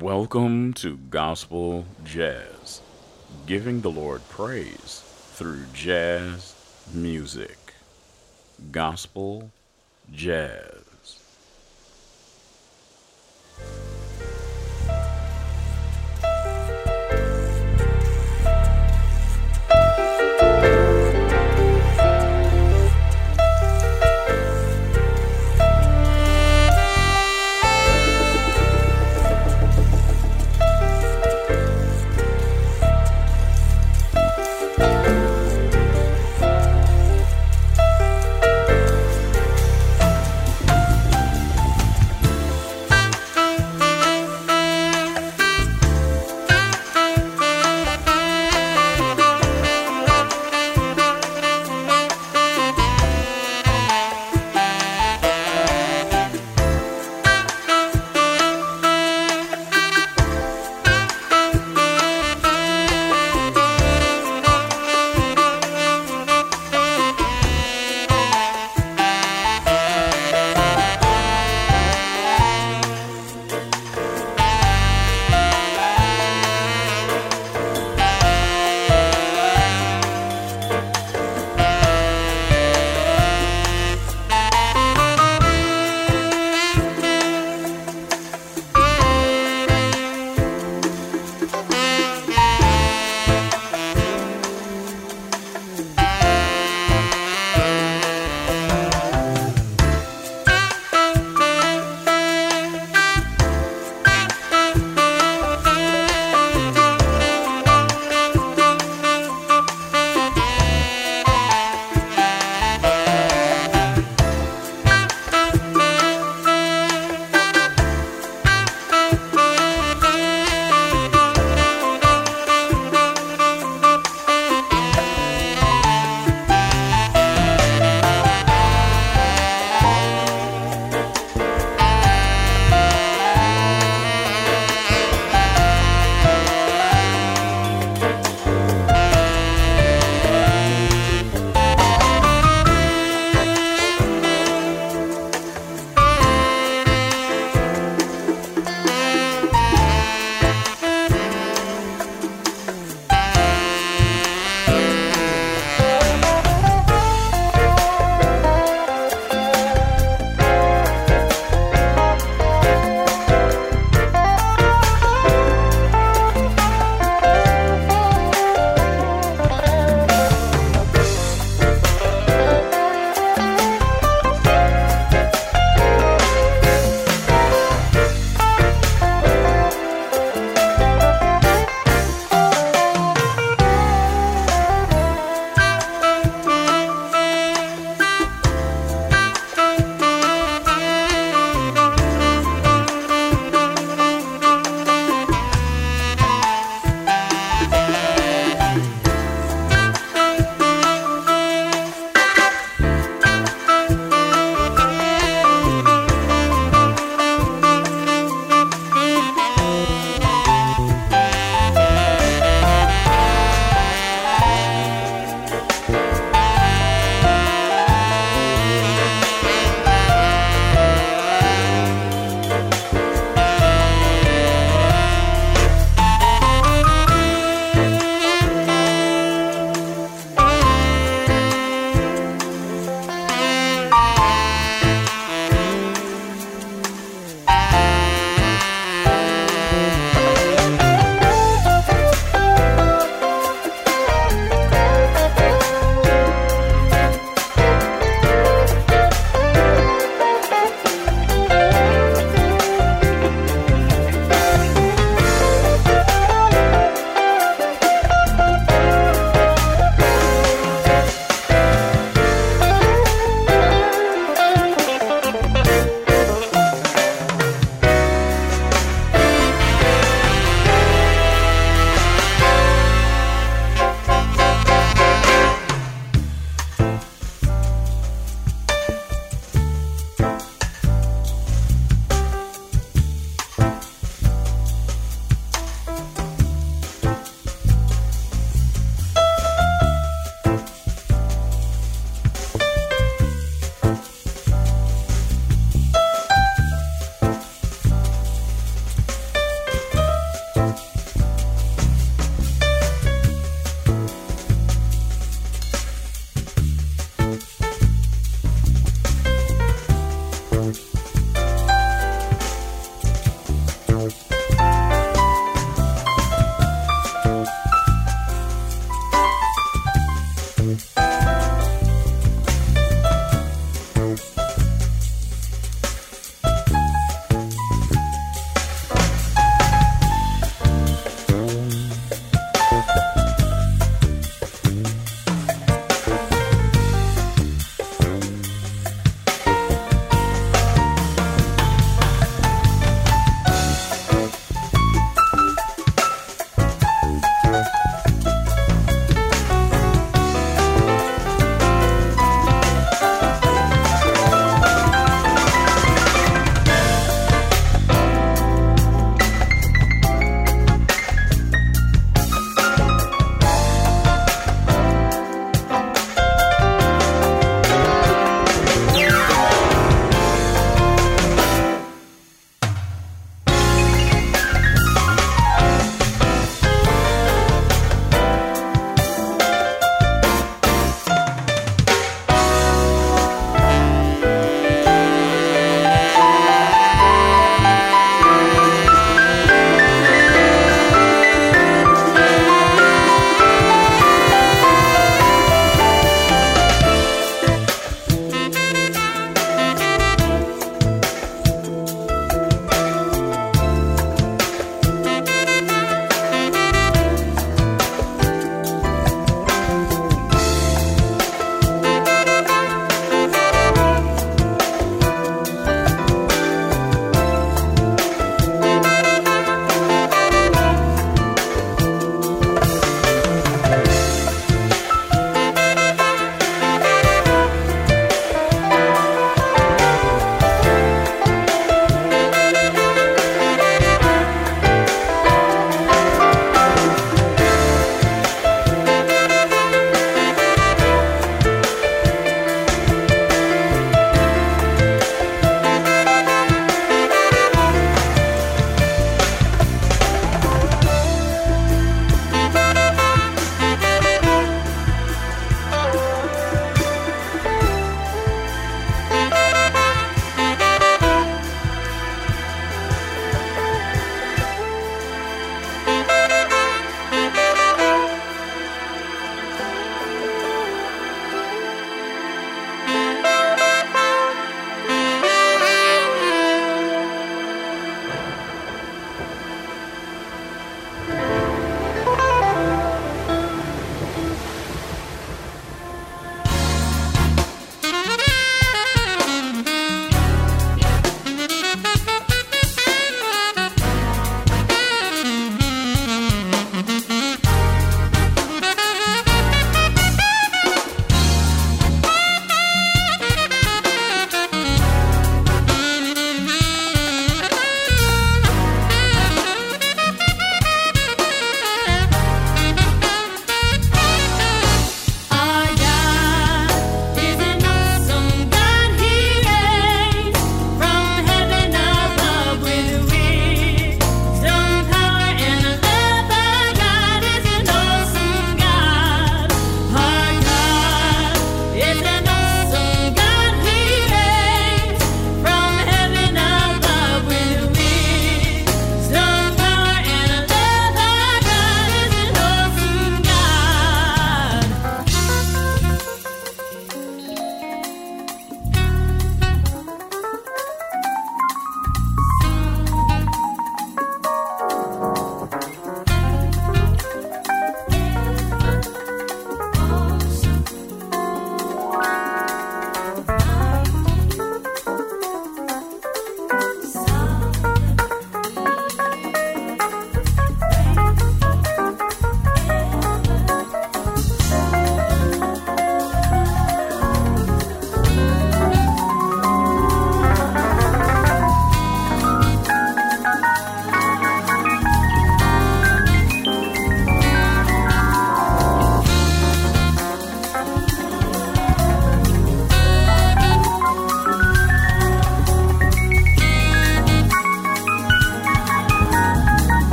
Welcome to Gospel Jazz, giving the Lord praise through jazz music. Gospel Jazz.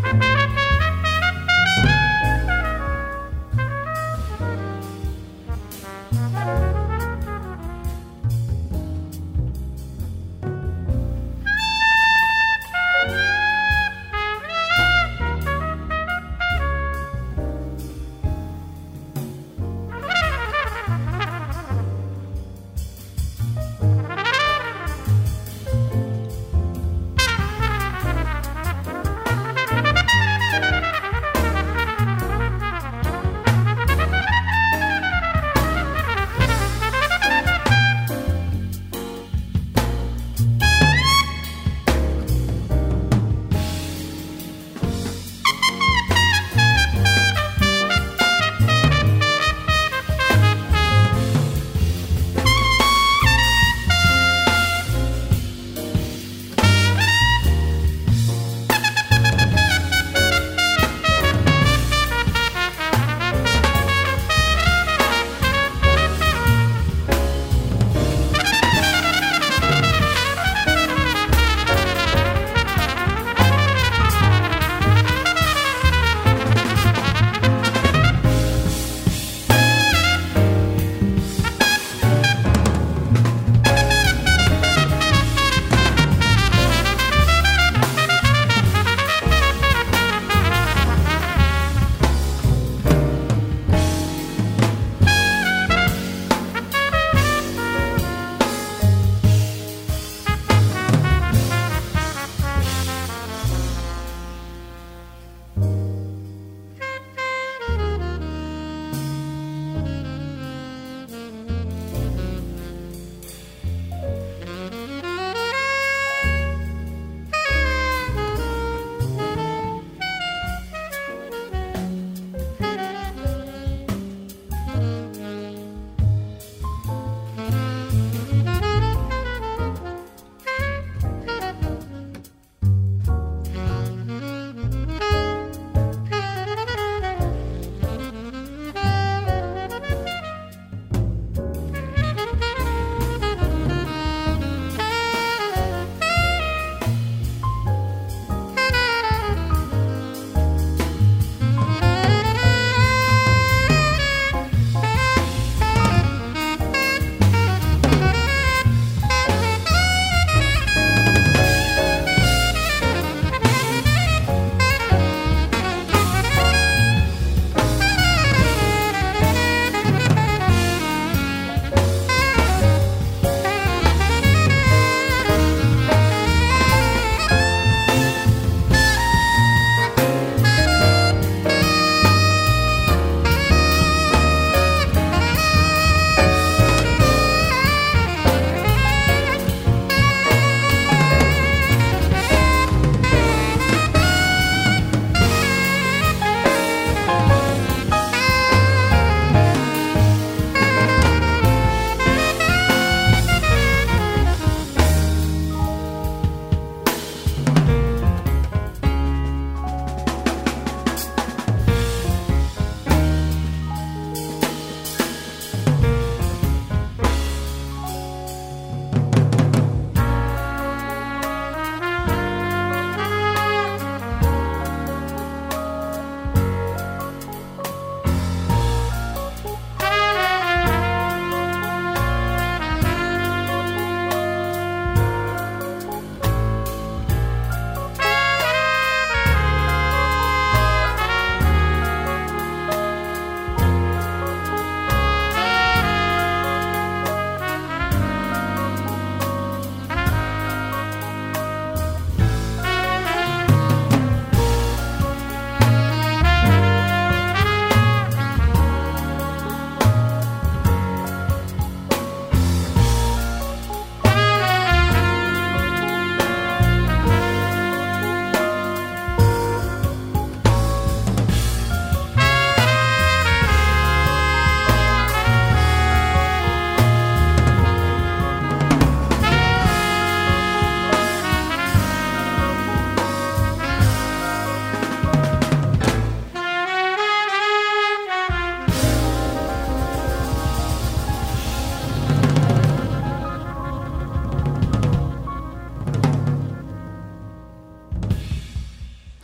Thank you.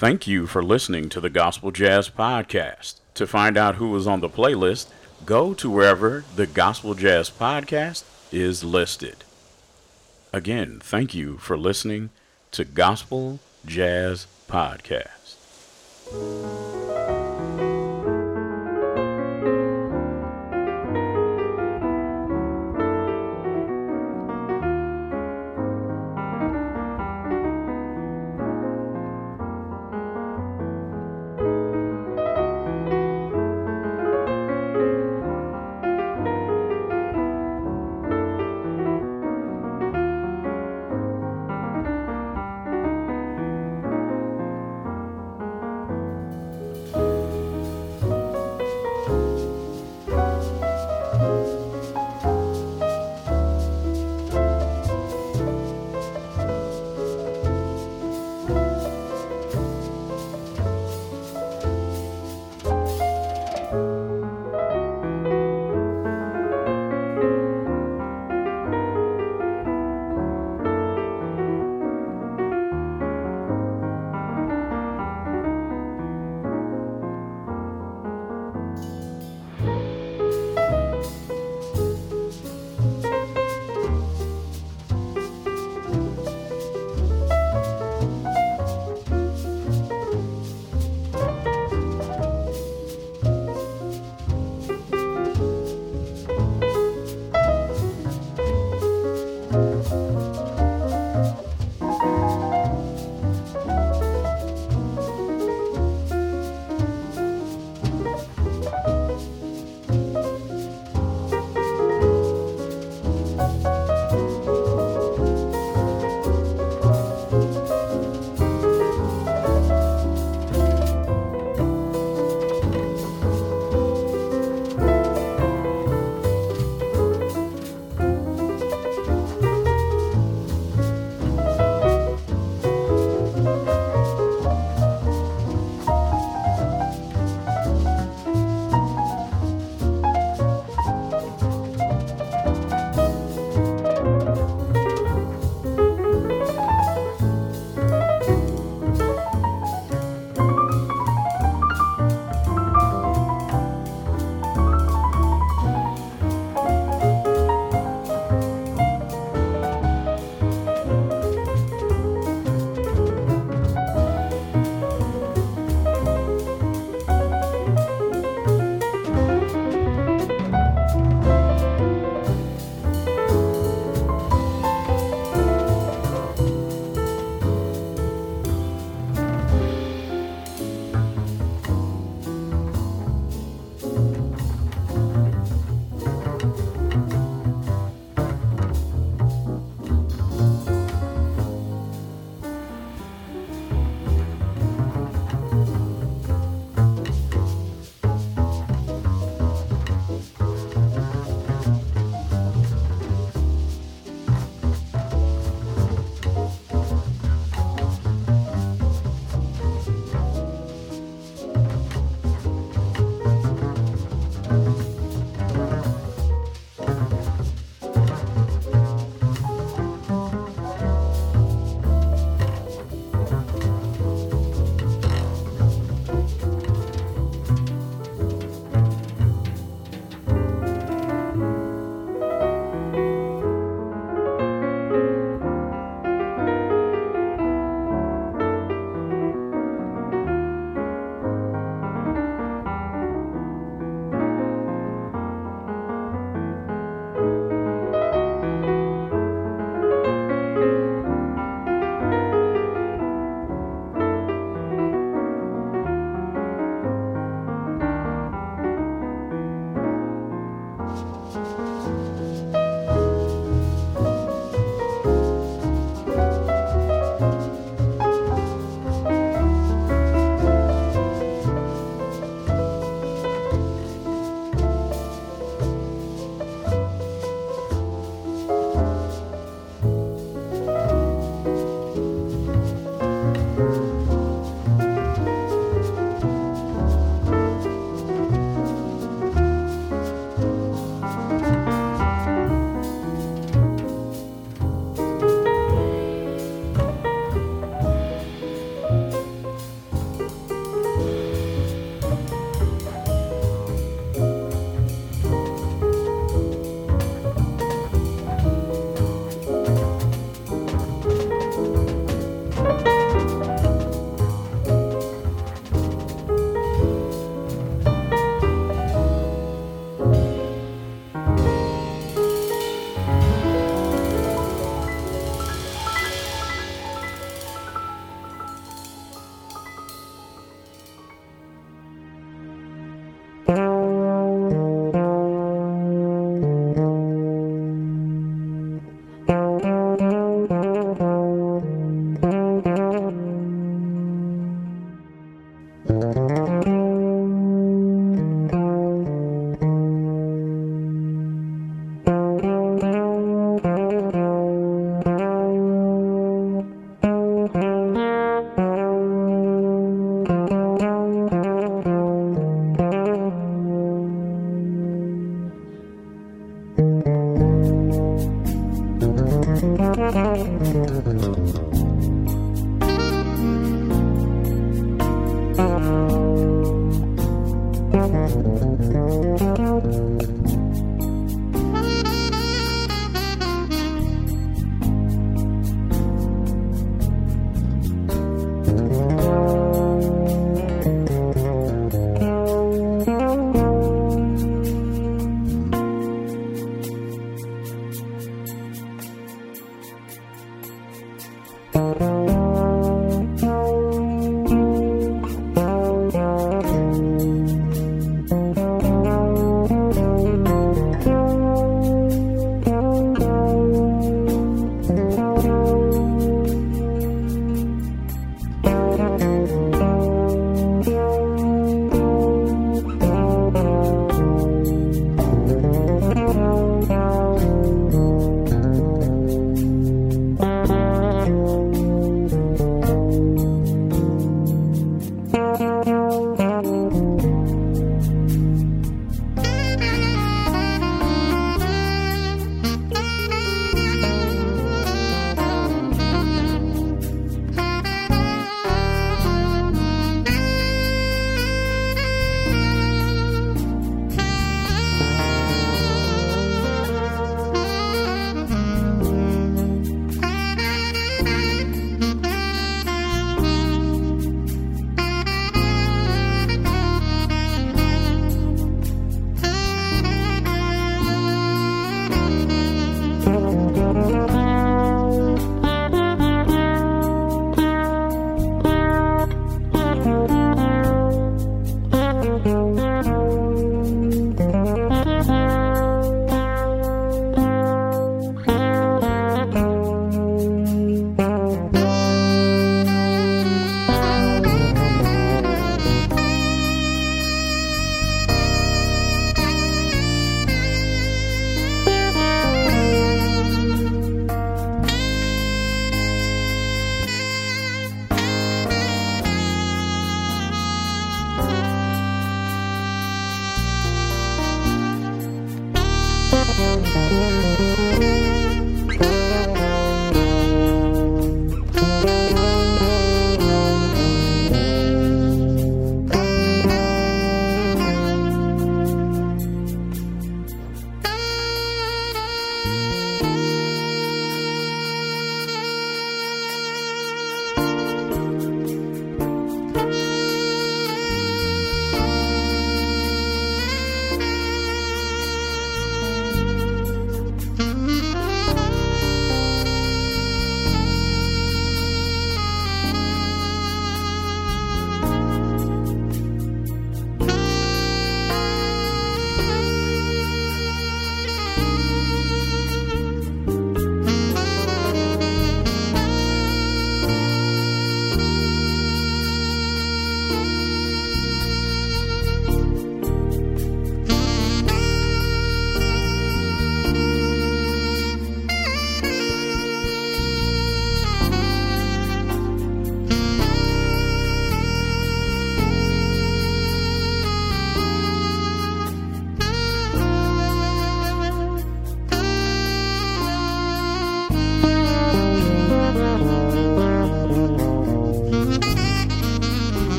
Thank you for listening to the Gospel Jazz Podcast. To find out who is on the playlist, go to wherever the Gospel Jazz Podcast is listed. Again, thank you for listening to Gospel Jazz Podcast.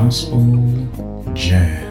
You are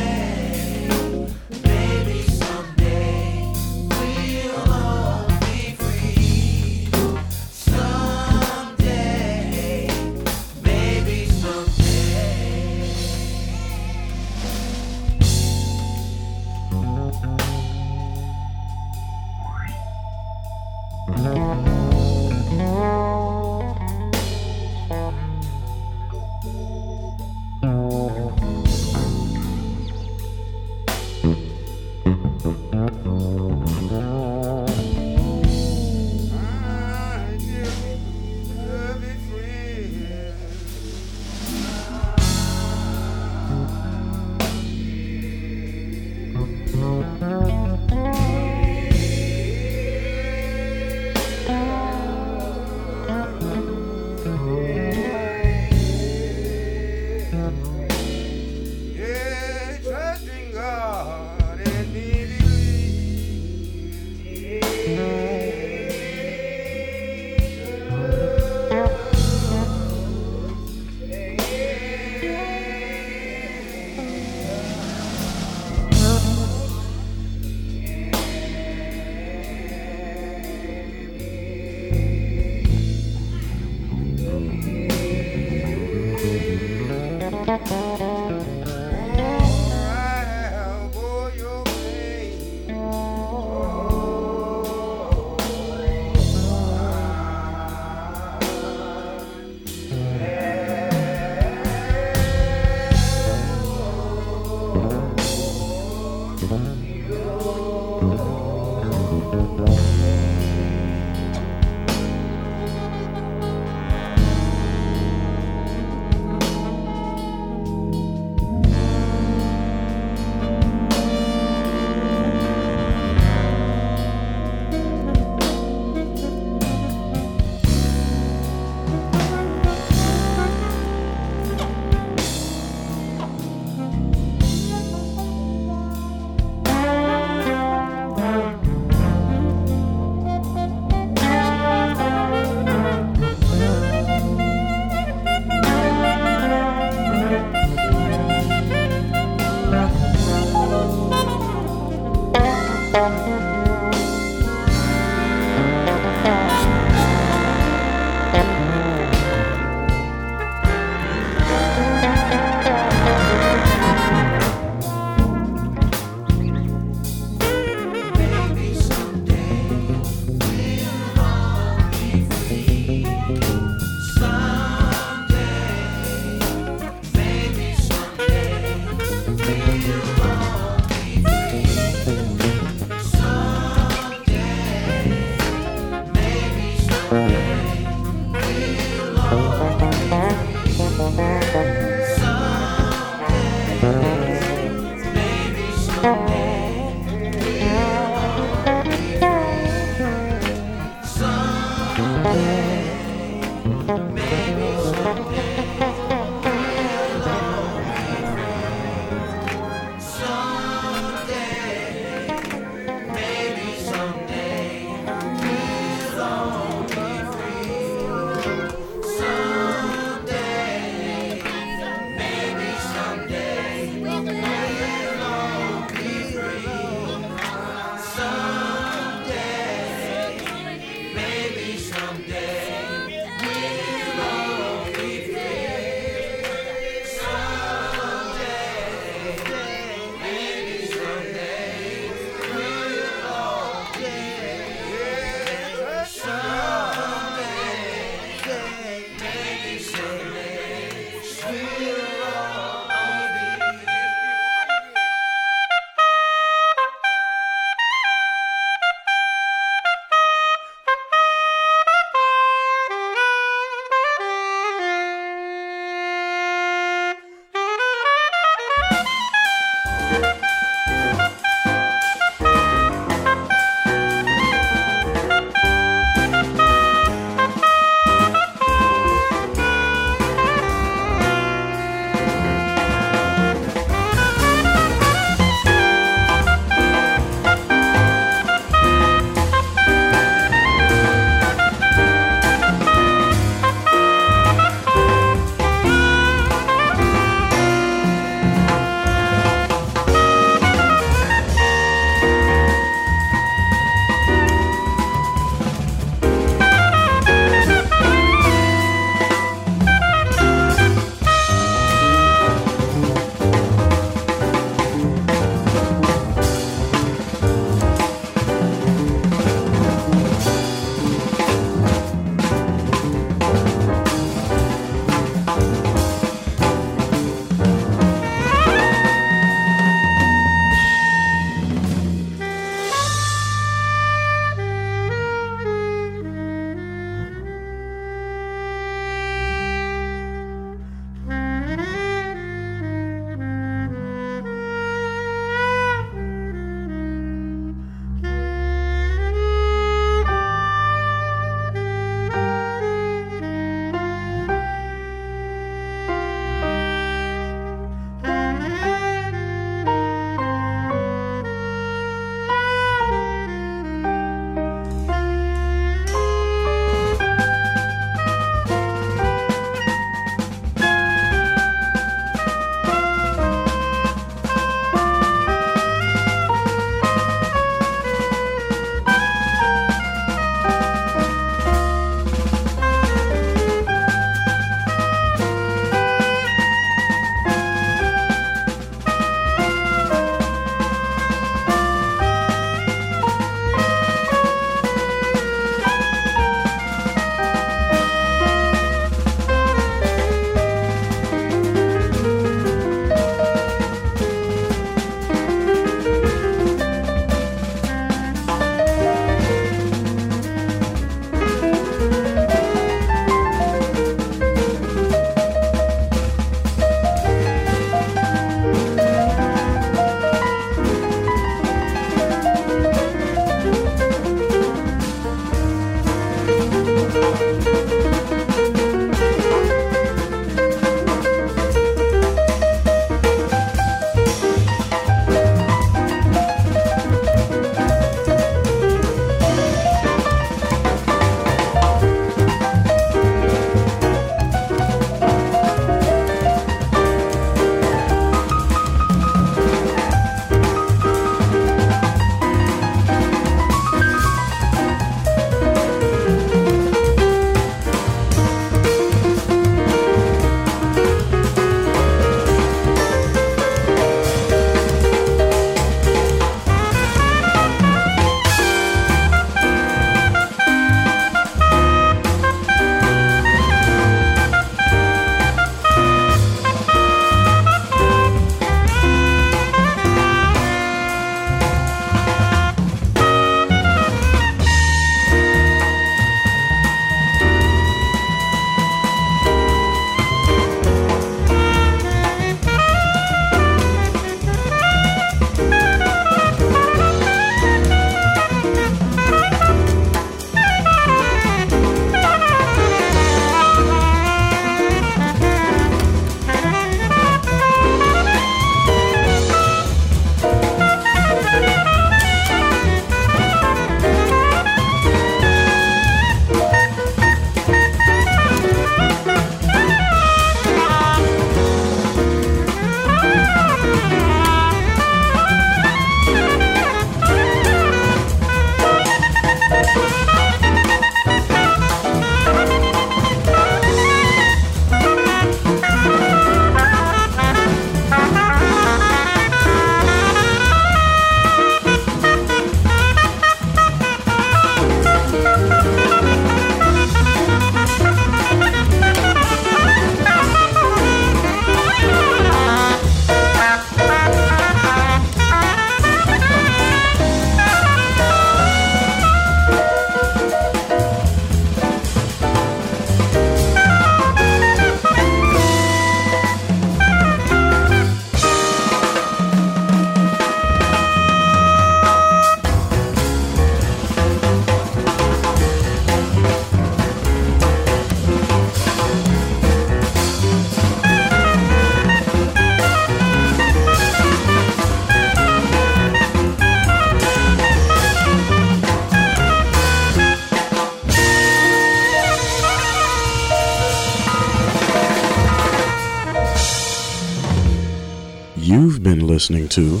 Listening to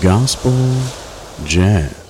Gospel Jazz.